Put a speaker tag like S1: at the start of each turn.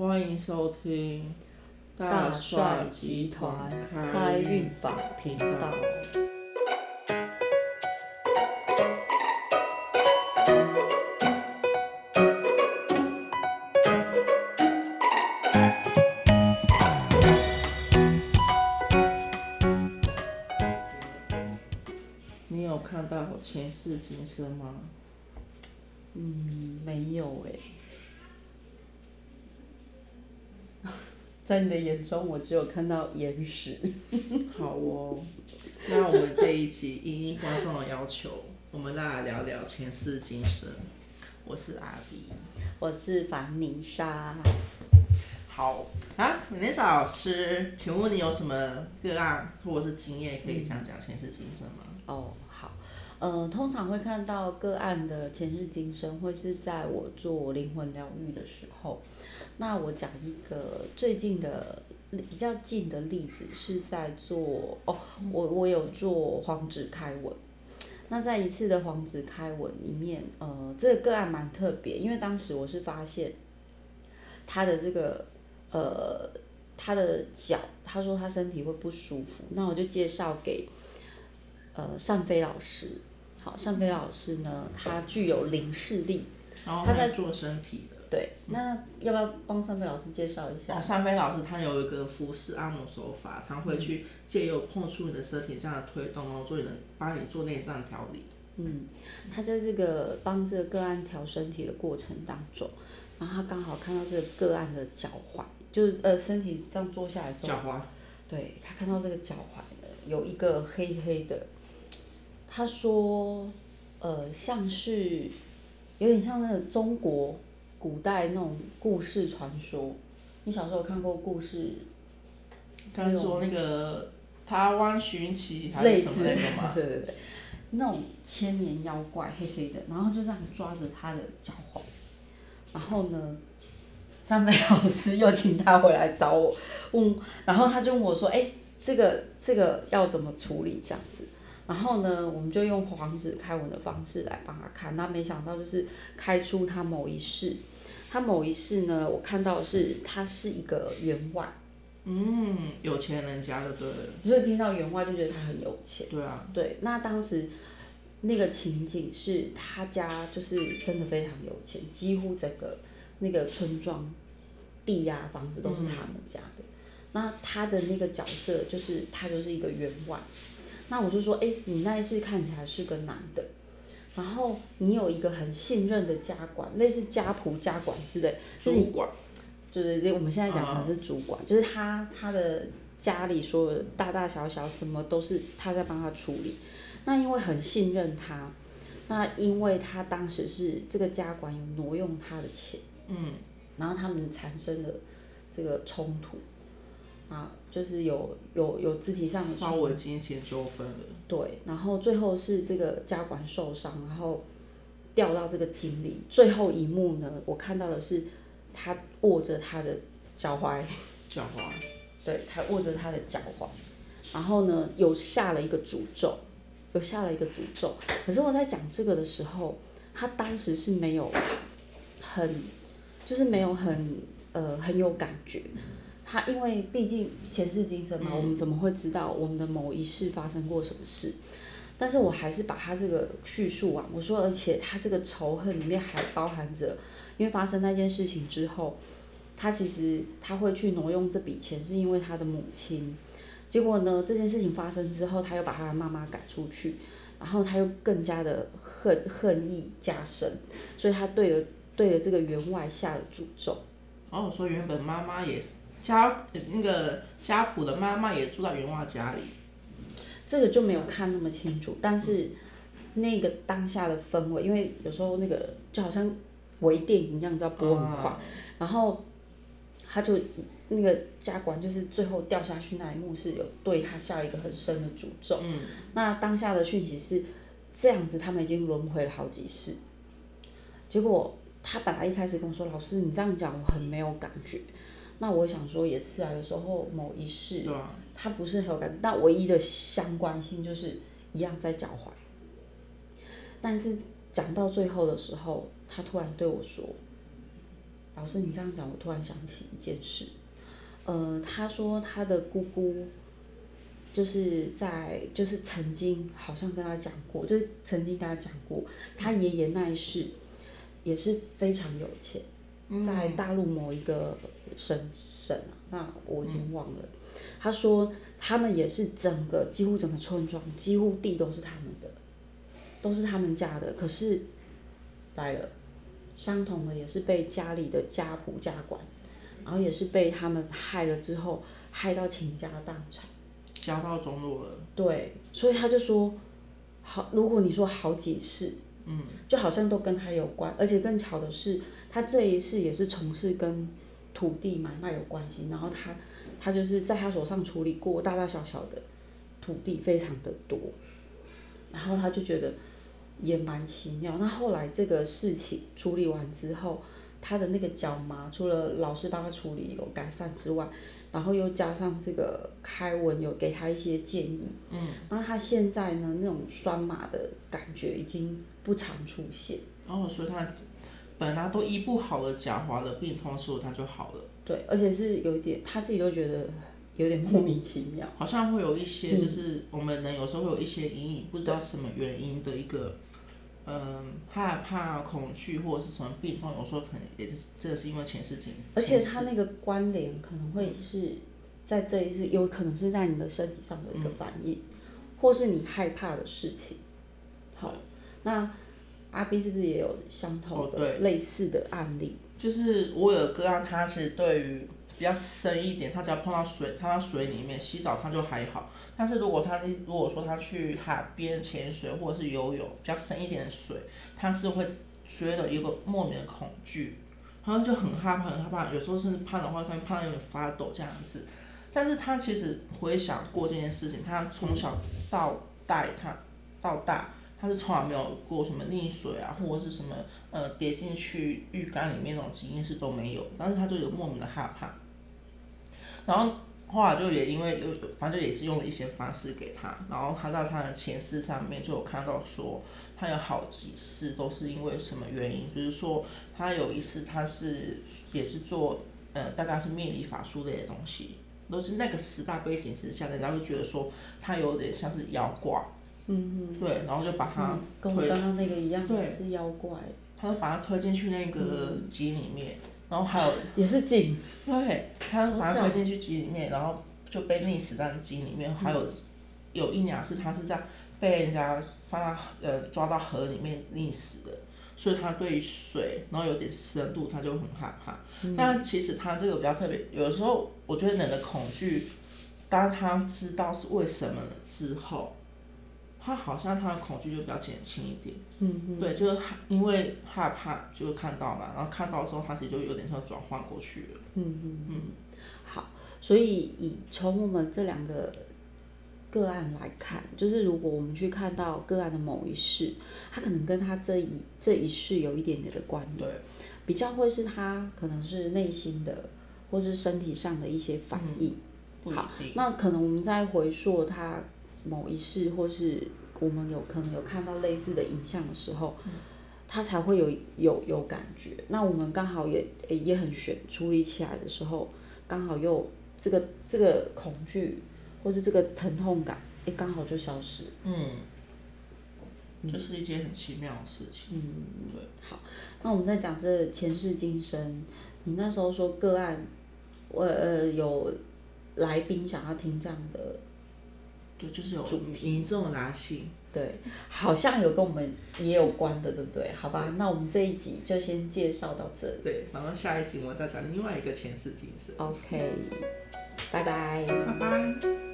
S1: 欢迎收听
S2: 大帅集团开运法频道。
S1: 你有看到我前世今生吗？
S2: 嗯，没有哎。在你的眼中，我只有看到眼屎。
S1: 好哦，那我们这一期因应观众的要求，我们再来聊聊前世今生。我是阿迪，
S2: 我是凡妮莎。
S1: 好啊，凡妮莎老师，请问你有什么个案或者是经验可以讲讲前世今生吗？
S2: 哦，好，呃，通常会看到个案的前世今生，会是在我做灵魂疗愈的时候。那我讲一个最近的比较近的例子，是在做哦，我我有做黄纸开文。那在一次的黄纸开文里面，呃，这个个案蛮特别，因为当时我是发现他的这个呃他的脚，他说他身体会不舒服，那我就介绍给呃单飞老师。好，尚飞老师呢，他具有灵视力，
S1: 他在做身体的。
S2: 对，那要不要帮尚飞老师介绍一下？
S1: 哦，三飞老师他有一个服饰按摩手法，他会去借由碰触你的身体这样的推动，然后做你的帮你做内脏调理。
S2: 嗯，他在这个帮这个个案调身体的过程当中，然后他刚好看到这个个案的脚踝，就是呃身体这样坐下来的时候，
S1: 脚踝，
S2: 对他看到这个脚踝呢有一个黑黑的，他说呃像是有点像那个中国。古代那种故事传说，你小时候有看过故事？
S1: 他说那个台湾寻奇还是什么那个吗？
S2: 对对对，那种千年妖怪，黑黑的，然后就这样抓着他的脚踝，然后呢，三美老师又请他回来找我，问，然后他就问我说：“哎，这个这个要怎么处理？”这样子。然后呢，我们就用黄纸开文的方式来帮他看。那没想到就是开出他某一世，他某一世呢，我看到是他是一个员外。
S1: 嗯，有钱人家的对。
S2: 所以听到员外就觉得他很有钱。
S1: 对啊。
S2: 对，那当时那个情景是他家就是真的非常有钱，几乎整个那个村庄地呀房子都是他们家的。那他的那个角色就是他就是一个员外。那我就说，哎，你那一次看起来是个男的，然后你有一个很信任的家管，类似家仆、家管之类，
S1: 主管，
S2: 就是我们现在讲的是主管，就是他他的家里所有大大小小什么都是他在帮他处理。那因为很信任他，那因为他当时是这个家管有挪用他的钱，
S1: 嗯，
S2: 然后他们产生了这个冲突。啊，就是有有有肢体上的
S1: 稍微金钱纠纷的。
S2: 对，然后最后是这个家管受伤，然后掉到这个井里。最后一幕呢，我看到的是他握着他的脚踝。
S1: 脚踝。
S2: 对，他握着他的脚踝，然后呢，有下了一个诅咒，有下了一个诅咒。可是我在讲这个的时候，他当时是没有很，就是没有很呃很有感觉。他因为毕竟前世今生嘛，我们怎么会知道我们的某一世发生过什么事？但是我还是把他这个叙述完，我说，而且他这个仇恨里面还包含着，因为发生那件事情之后，他其实他会去挪用这笔钱，是因为他的母亲。结果呢，这件事情发生之后，他又把他的妈妈赶出去，然后他又更加的恨恨意加深，所以他对了对了这个员外下了诅咒。
S1: 哦，说原本妈妈也是。家那个家谱的妈妈也住在员外家里，
S2: 这个就没有看那么清楚，但是那个当下的氛围，因为有时候那个就好像微电影一样，你知道播很快，然后他就那个家管就是最后掉下去那一幕是有对他下了一个很深的诅咒，
S1: 嗯，
S2: 那当下的讯息是这样子，他们已经轮回了好几世，结果他本来一开始跟我说，老师你这样讲我很没有感觉。那我想说也是啊，有时候某一世，他不是很有感觉，但唯一的相关性就是一样在脚踝。但是讲到最后的时候，他突然对我说：“老师，你这样讲，我突然想起一件事。呃，他说他的姑姑就是在就是曾经好像跟他讲过，就是曾经跟他讲过，他爷爷那一世也是非常有钱，在大陆某一个省省啊，那我已经忘了。他说他们也是整个几乎整个村庄几乎地都是他们的，都是他们家的，可是来了。相同的也是被家里的家仆家管，然后也是被他们害了之后，害到倾家荡产，
S1: 家道中落了。
S2: 对，所以他就说，好，如果你说好几世，嗯，就好像都跟他有关，而且更巧的是，他这一世也是从事跟土地买卖有关系，然后他他就是在他手上处理过大大小小的土地非常的多，然后他就觉得。也蛮奇妙。那后来这个事情处理完之后，他的那个脚麻，除了老师帮他处理有改善之外，然后又加上这个开文有给他一些建议。嗯。那他现在呢，那种酸麻的感觉已经不常出现。
S1: 哦，所以他本来都医不好的脚滑的病，痛时候他就好了。
S2: 对，而且是有一点，他自己都觉得有点莫名其妙。
S1: 好像会有一些，就是我们人有时候会有一些隐隐，不知道什么原因的一个。嗯，害怕、恐惧或者是什么病痛，有时候可能也是这个是因为前世经。
S2: 而且他那个关联可能会是在这一次，有可能是在你的身体上的一个反应，或是你害怕的事情。好，那阿 B 是不是也有相同的类似的案例？
S1: 就是我有个案，他其实对于比较深一点，他只要碰到水，他到水里面洗澡，他就还好。但是如果他如果说他去海边潜水或者是游泳比较深一点的水，他是会觉得一个莫名的恐惧，好像就很害怕很害怕，有时候甚至怕的话，他会怕有点发抖这样子。但是他其实回想过这件事情，他从小到大他到大，他是从来没有过什么溺水啊，或者是什么呃跌进去浴缸里面那种经验是都没有，但是他就有莫名的害怕，然后。后来就也因为有，反正也是用了一些方式给他，然后他在他的前世上面就有看到说，他有好几次都是因为什么原因，比如说他有一次他是也是做呃大概是命理法术类的东西，都是那个时大背景之下，人家会觉得说他有点像是妖怪，嗯嗯，对，然后就把他
S2: 跟我刚刚那个一样，对，是妖怪，
S1: 他就把他推进去那个井里面。然后还有
S2: 也是井，
S1: 对，他把他推进去井里面，然后就被溺死在井里面。还有有一两次，他是在被人家放到呃抓到河里面溺死的，所以他对水然后有点深度，他就很害怕。但其实他这个比较特别，有的时候我觉得人的恐惧，当他知道是为什么了之后。他好像他的恐惧就比较减轻一点，嗯嗯，对，就是因为害怕，就看到嘛，然后看到之后，他其实就有点像转换过去了，嗯嗯
S2: 嗯。好，所以以从我们这两个个案来看，就是如果我们去看到个案的某一世，他可能跟他这一这一世有一点点的关联，
S1: 对，
S2: 比较会是他可能是内心的或是身体上的一些反应。好，那可能我们再回溯他。某一世，或是我们有可能有看到类似的影像的时候，他才会有有有感觉。那我们刚好也也很悬，处理起来的时候，刚好又这个这个恐惧，或是这个疼痛感，哎，刚好就消失。
S1: 嗯，这是一件很奇妙的事情。嗯，对。
S2: 好，那我们在讲这前世今生，你那时候说个案，我呃有来宾想要听这样的。
S1: 对，就是有主民众拿信，
S2: 对，好像有跟我们也有关的，对不对？好吧，那我们这一集就先介绍到这里。
S1: 对，然后下一集我再讲另外一个前世今生。
S2: OK，拜拜。
S1: 拜拜。